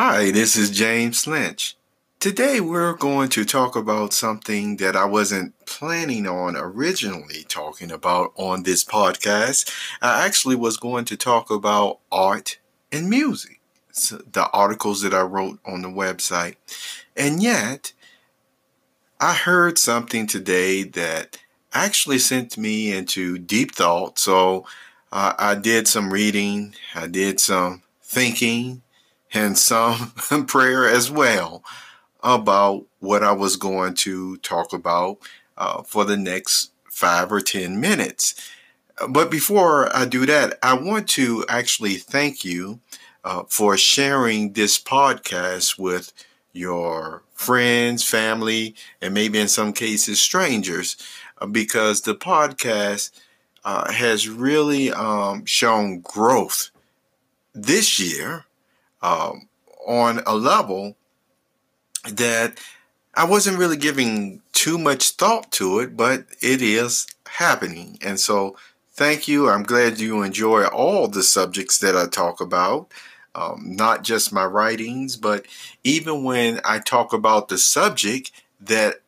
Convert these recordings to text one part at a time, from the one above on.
Hi, this is James Lynch. Today we're going to talk about something that I wasn't planning on originally talking about on this podcast. I actually was going to talk about art and music, so the articles that I wrote on the website. And yet, I heard something today that actually sent me into deep thought. So uh, I did some reading, I did some thinking, and some prayer as well about what I was going to talk about uh, for the next five or 10 minutes. But before I do that, I want to actually thank you uh, for sharing this podcast with your friends, family, and maybe in some cases strangers, uh, because the podcast uh, has really um, shown growth this year um, on a level that I wasn't really giving too much thought to it, but it is happening. And so, thank you. I'm glad you enjoy all the subjects that I talk about, um, not just my writings, but even when I talk about the subject that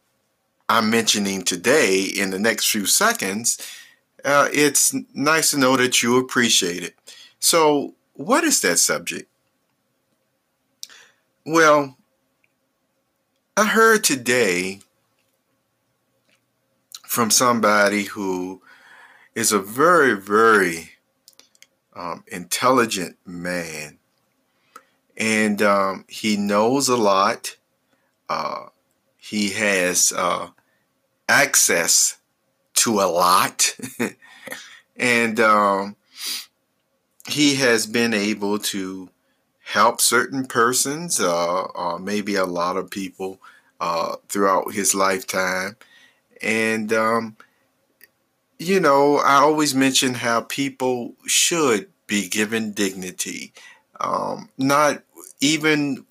I'm mentioning today in the next few seconds, uh, it's nice to know that you appreciate it. So, what is that subject? Well, I heard today from somebody who is a very, very um, intelligent man, and um, he knows a lot. Uh, he has uh, access to a lot, and um, he has been able to help certain persons, uh, or maybe a lot of people uh, throughout his lifetime. And, um, you know, I always mention how people should be given dignity, um, not even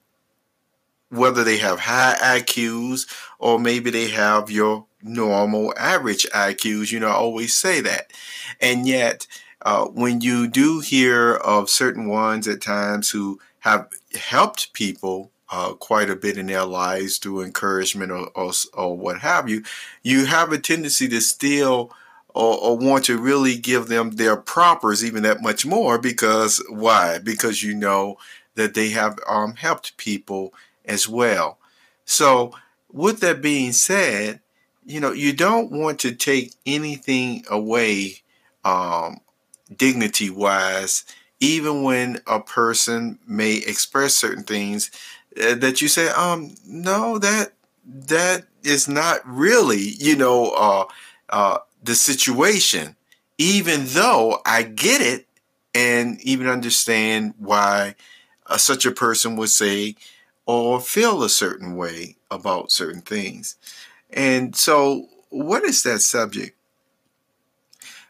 whether they have high IQs or maybe they have your normal average IQs. You know, I always say that. And yet, uh, when you do hear of certain ones at times who have helped people uh, quite a bit in their lives through encouragement or, or, or, what have you, you have a tendency to still or, or, want to really give them their propers even that much more because why? Because you know that they have um, helped people as well. So, with that being said, you know, you don't want to take anything away um, dignity wise even when a person may express certain things uh, that you say, um, no, that that is not really, you know, uh, uh, the situation. Even though I get it and even understand why uh, such a person would say or feel a certain way about certain things. And so, what is that subject?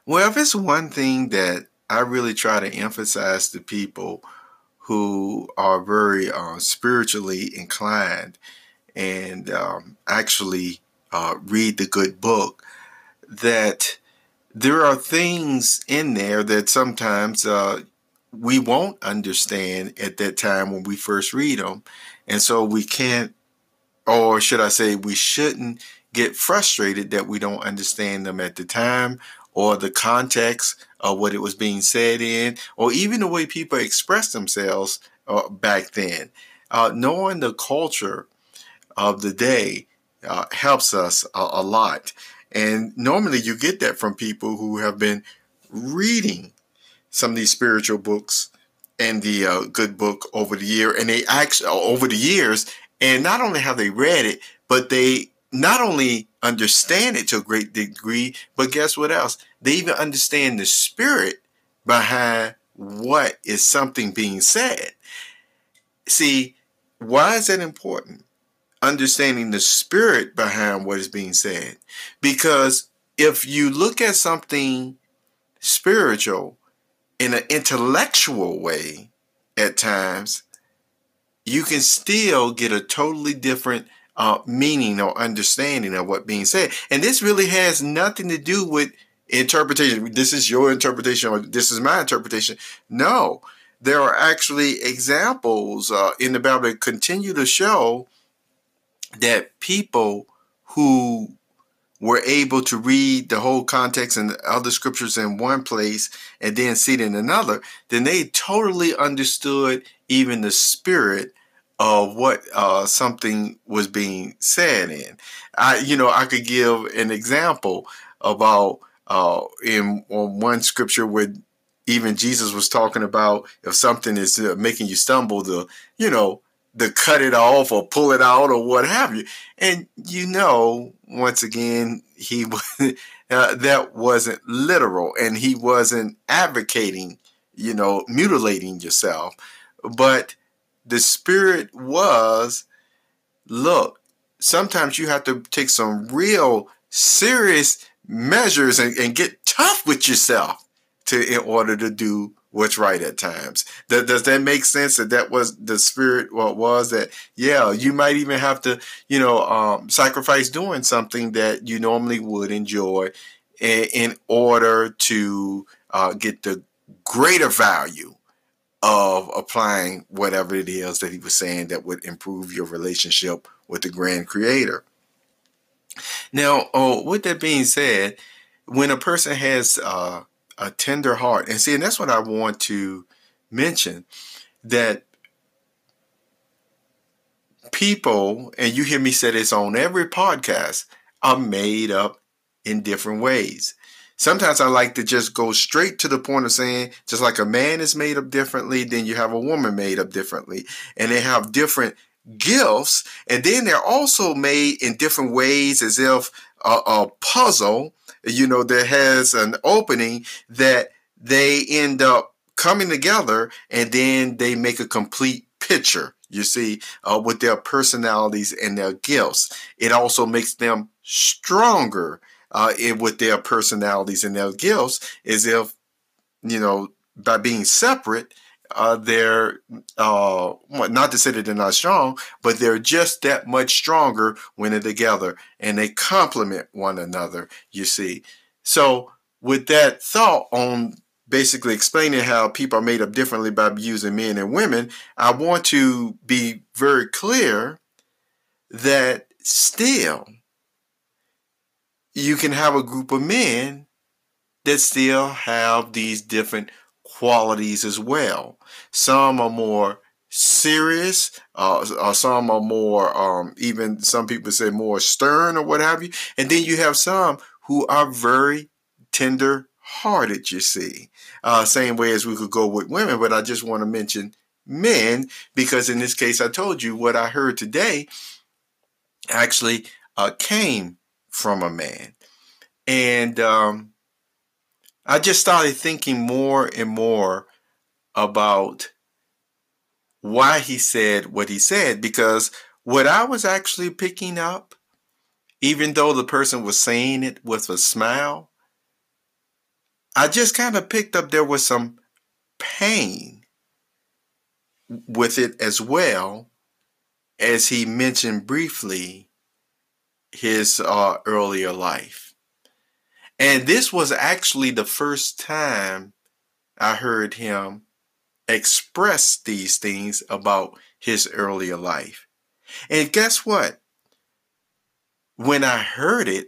Well, if it's one thing that I really try to emphasize to people who are very uh, spiritually inclined and um, actually uh, read the good book that there are things in there that sometimes uh, we won't understand at that time when we first read them. And so we can't, or should I say, we shouldn't get frustrated that we don't understand them at the time or the context of what it was being said in, or even the way people expressed themselves uh, back then. Uh, knowing the culture of the day uh, helps us a, a, lot. And normally you get that from people who have been reading some of these spiritual books and the uh, good book over the year. And they actually, over the years, and not only have they read it, but they not only understand it to a great degree, but guess what else? They even understand the spirit behind what is something being said. See, why is that important? Understanding the spirit behind what is being said. Because if you look at something spiritual in an intellectual way at times, you can still get a totally different uh, meaning or understanding of what being said. And this really has nothing to do with interpretation. This is your interpretation or this is my interpretation. No, there are actually examples uh, in the Bible that continue to show that people who were able to read the whole context and other scriptures in one place and then see it in another, then they totally understood even the spirit of what uh, something was being said in. I, you know, I could give an example about uh, in one scripture where even Jesus was talking about if something is uh, making you stumble, the you know, to cut it off or pull it out or what have you. And you know, once again, he uh, that wasn't literal, and he wasn't advocating, you know, mutilating yourself, but the spirit was, look, sometimes you have to take some real serious measures and, and get tough with yourself to in order to do what's right at times. Does, does that make sense that that was the spirit what was that yeah you might even have to you know um, sacrifice doing something that you normally would enjoy in, in order to uh, get the greater value of applying whatever it is that he was saying that would improve your relationship with the grand creator. Now, oh, with that being said, when a person has uh, a tender heart, and see, and that's what I want to mention that people, and you hear me say this on every podcast, are made up in different ways. Sometimes I like to just go straight to the point of saying, just like a man is made up differently, then you have a woman made up differently, and they have different gifts, and then they're also made in different ways as if a, a puzzle, you know, that has an opening that they end up coming together and then they make a complete picture you see, uh, with their personalities and their gifts. It also makes them stronger uh, with their personalities and their gifts, is if, you know, by being separate, uh, they're uh, not to say that they're not strong, but they're just that much stronger when they're together and they complement one another. You see, so with that thought on basically explaining how people are made up differently by using men and women, I want to be very clear that still you can have a group of men that still have these different qualities as well. Some are more serious, uh, or some are more, um, even some people say more stern or what have you. And then you have some who are very tender hearted, you see. Uh, same way as we could go with women, but I just want to mention men because in this case, I told you what I heard today actually uh, came from a man. And um, I just started thinking more and more about why he said what he said because what I was actually picking up, even though the person was saying it with a smile, I just kind of picked up there was some pain with it as well as he mentioned briefly his uh, earlier life. And this was actually the first time I heard him express these things about his earlier life. And guess what? When I heard it,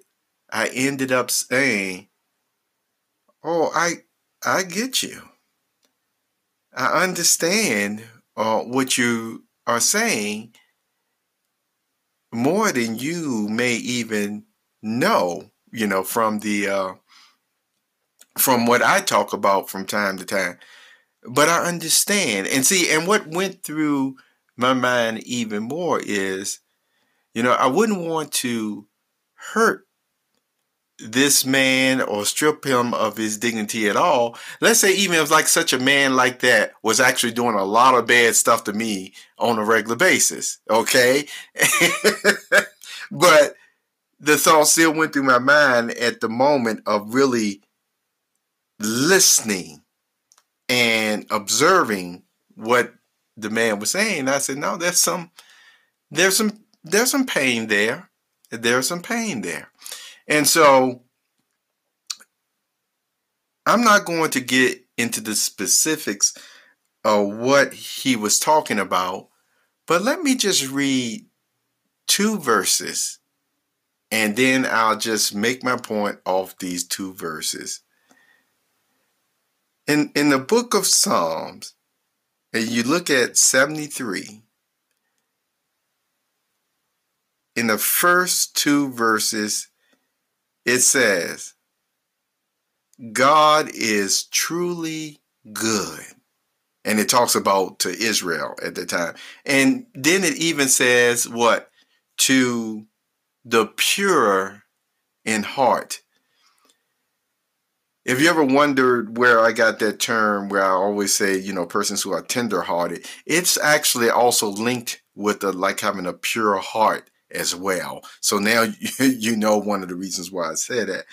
I ended up saying, "Oh, I I get you. I understand uh, what you are saying more than you may even know you know, from the uh, from what I talk about from time to time. But I understand and see, and what went through my mind even more is, you know, I wouldn't want to hurt this man or strip him of his dignity at all. Let's say even if like such a man like that was actually doing a lot of bad stuff to me on a regular basis. Okay. but the thought still went through my mind at the moment of really listening and observing what the man was saying. I said, no, there's some, there's some, there's some pain there. There's some pain there. And so I'm not going to get into the specifics of what he was talking about, but let me just read two verses and then I'll just make my point off these two verses. In, in the book of Psalms, and you look at 73, in the first two verses, it says, God is truly good. And it talks about to Israel at the time. And then it even says what? To the pure in heart. If you ever wondered where I got that term, where I always say, you know, persons who are tenderhearted, it's actually also linked with the like having a pure heart as well. So now you know one of the reasons why I say that.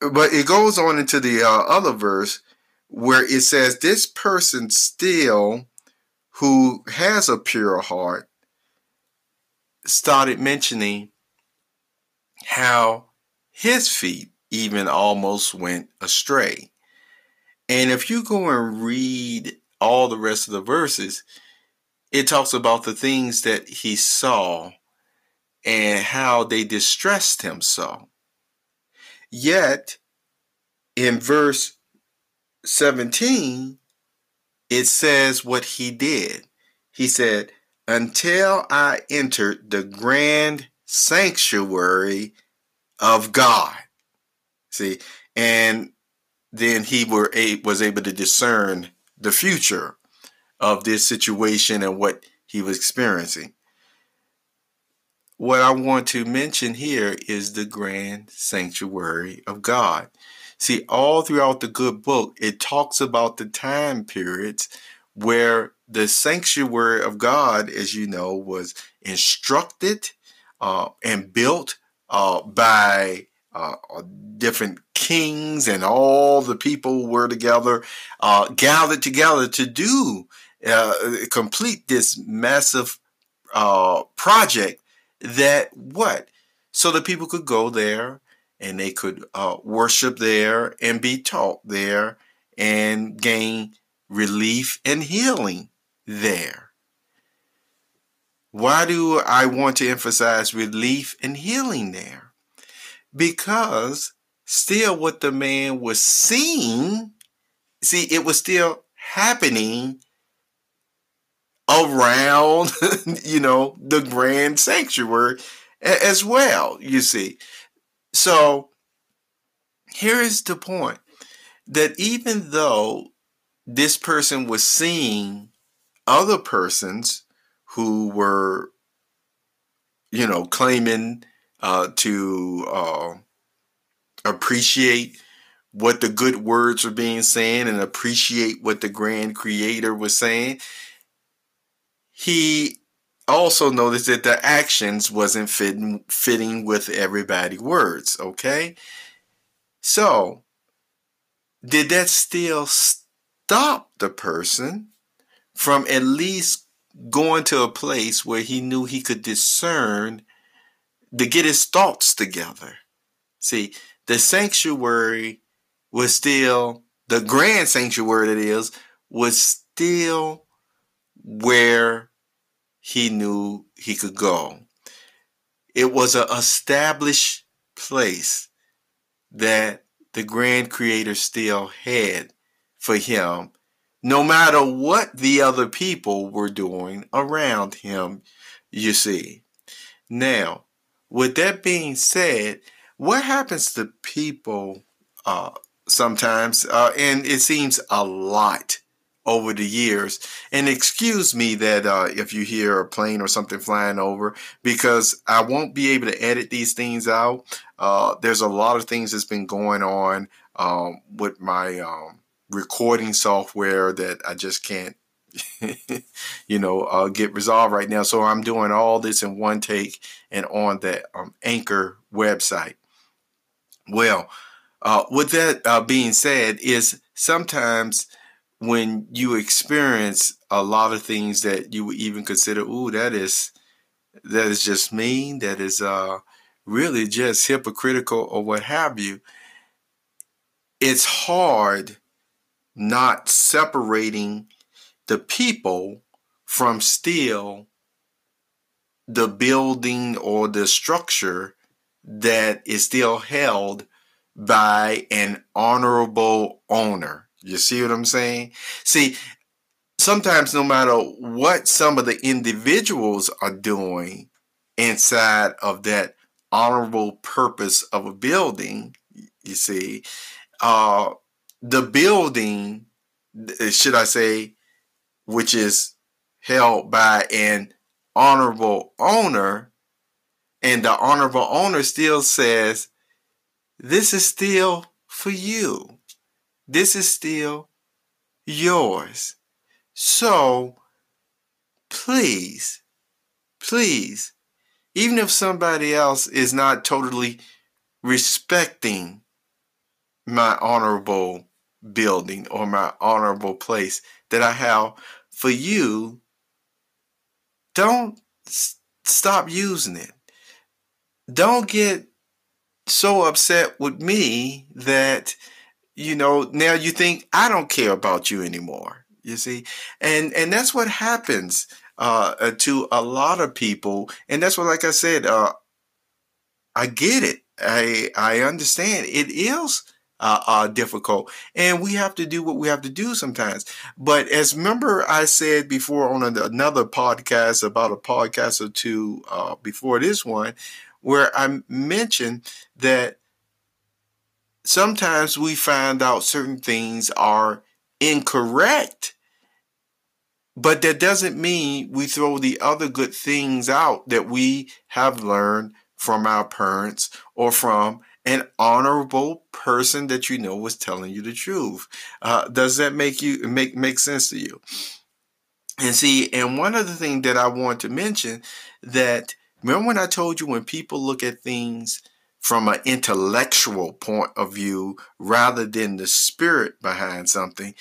But it goes on into the uh, other verse where it says, This person still who has a pure heart started mentioning how his feet even almost went astray. And if you go and read all the rest of the verses, it talks about the things that he saw and how they distressed him so. Yet, in verse 17, it says what he did. He said, Until I entered the grand sanctuary of God. See, and then he were a, was able to discern the future of this situation and what he was experiencing. What I want to mention here is the grand sanctuary of God. See, all throughout the good book, it talks about the time periods where the sanctuary of God, as you know, was instructed uh, and built uh, by uh, different kings, and all the people were together, uh, gathered together to do uh, complete this massive uh, project. That what? So that people could go there and they could uh, worship there and be taught there and gain relief and healing there. Why do I want to emphasize relief and healing there? Because still what the man was seeing, see, it was still happening around, you know, the grand sanctuary as well, you see. So here is the point that even though this person was seeing other persons who were, you know, claiming uh, to uh, appreciate what the good words were being saying and appreciate what the grand creator was saying. He also noticed that the actions wasn't fitting fitting with everybody words, okay? So, did that still stop the person from at least going to a place where he knew he could discern to get his thoughts together. See, the sanctuary was still, the grand sanctuary that is, was still where he knew he could go. It was an established place that the grand creator still had for him no matter what the other people were doing around him, you see. Now, with that being said, what happens to people uh, sometimes, uh, and it seems a lot over the years. And excuse me that uh, if you hear a plane or something flying over, because I won't be able to edit these things out. Uh, there's a lot of things that's been going on um, with my um, recording software that I just can't, you know, uh, get resolved right now. So I'm doing all this in one take and on that um, Anchor website. Well, uh, with that uh, being said, is sometimes when you experience a lot of things that you would even consider, ooh, that is that is just mean, that is uh, really just hypocritical or what have you. It's hard not separating the people from still the building or the structure that is still held by an honorable owner. You see what I'm saying? See, sometimes no matter what some of the individuals are doing inside of that honorable purpose of a building, you see, uh, the building, should I say, which is held by an honorable owner, and the honorable owner still says, This is still for you. This is still yours. So please, please, even if somebody else is not totally respecting my honorable building or my honorable place that I have for you, don't stop using it. Don't get so upset with me that you know now you think I don't care about you anymore. You see, and and that's what happens uh, uh to a lot of people, and that's what, like I said, uh, I get it. I I understand. It is uh, uh, difficult. And we have to do what we have to do sometimes. But as remember, I said before on another podcast about a podcast or two uh, before this one, where I mentioned that sometimes we find out certain things are incorrect. But that doesn't mean we throw the other good things out that we have learned from our parents or from an honorable person that you know was telling you the truth. Uh, does that make you make make sense to you? And see, and one other thing that I want to mention that remember when I told you when people look at things from an intellectual point of view rather than the spirit behind something,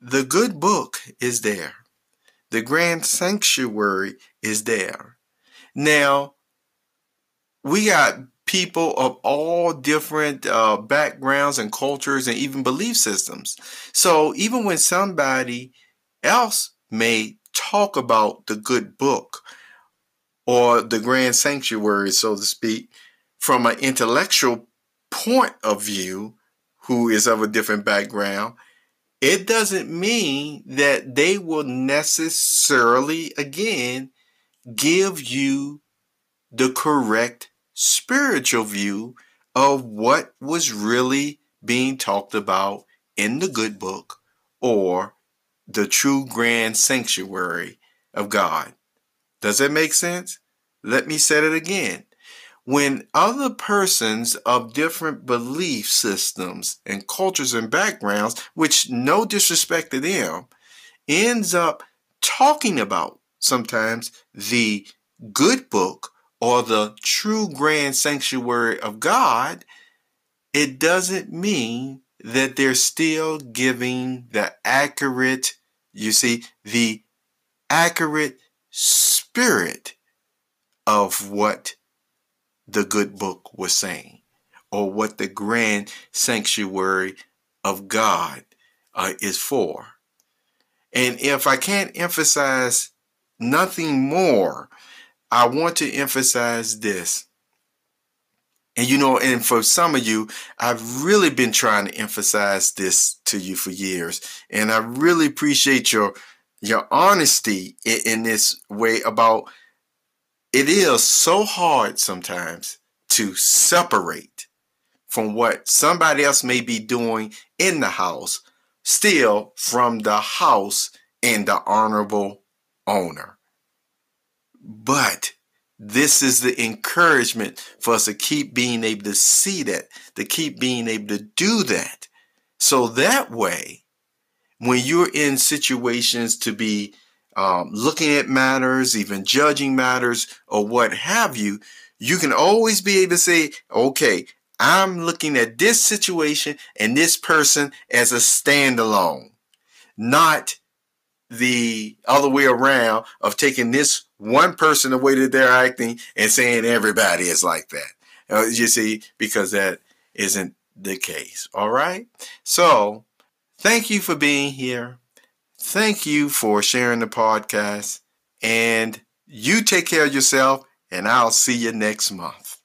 the good book is there. The grand sanctuary is there. Now, we got people of all different uh, backgrounds and cultures and even belief systems. So even when somebody else may talk about the good book or the grand sanctuary, so to speak, from an intellectual point of view, who is of a different background, it doesn't mean that they will necessarily, again, give you the correct spiritual view of what was really being talked about in the good book or the true grand sanctuary of God. Does that make sense? Let me say it again. When other persons of different belief systems and cultures and backgrounds, which no disrespect to them, ends up talking about sometimes the good book or the true grand sanctuary of God, it doesn't mean that they're still giving the accurate, you see, the accurate spirit of what the good book was saying or what the grand sanctuary of God uh, is for. And if I can't emphasize nothing more I want to emphasize this. And you know, and for some of you, I've really been trying to emphasize this to you for years. And I really appreciate your your honesty in, in this way about it is so hard sometimes to separate from what somebody else may be doing in the house, still from the house and the honorable owner. But this is the encouragement for us to keep being able to see that, to keep being able to do that. So that way, when you're in situations to be um, looking at matters, even judging matters, or what have you, you can always be able to say, okay, I'm looking at this situation and this person as a standalone, not the other way around of taking this one person the way that they're acting and saying everybody is like that. Uh, you see, because that isn't the case. All right. So thank you for being here. Thank you for sharing the podcast. And you take care of yourself, and I'll see you next month.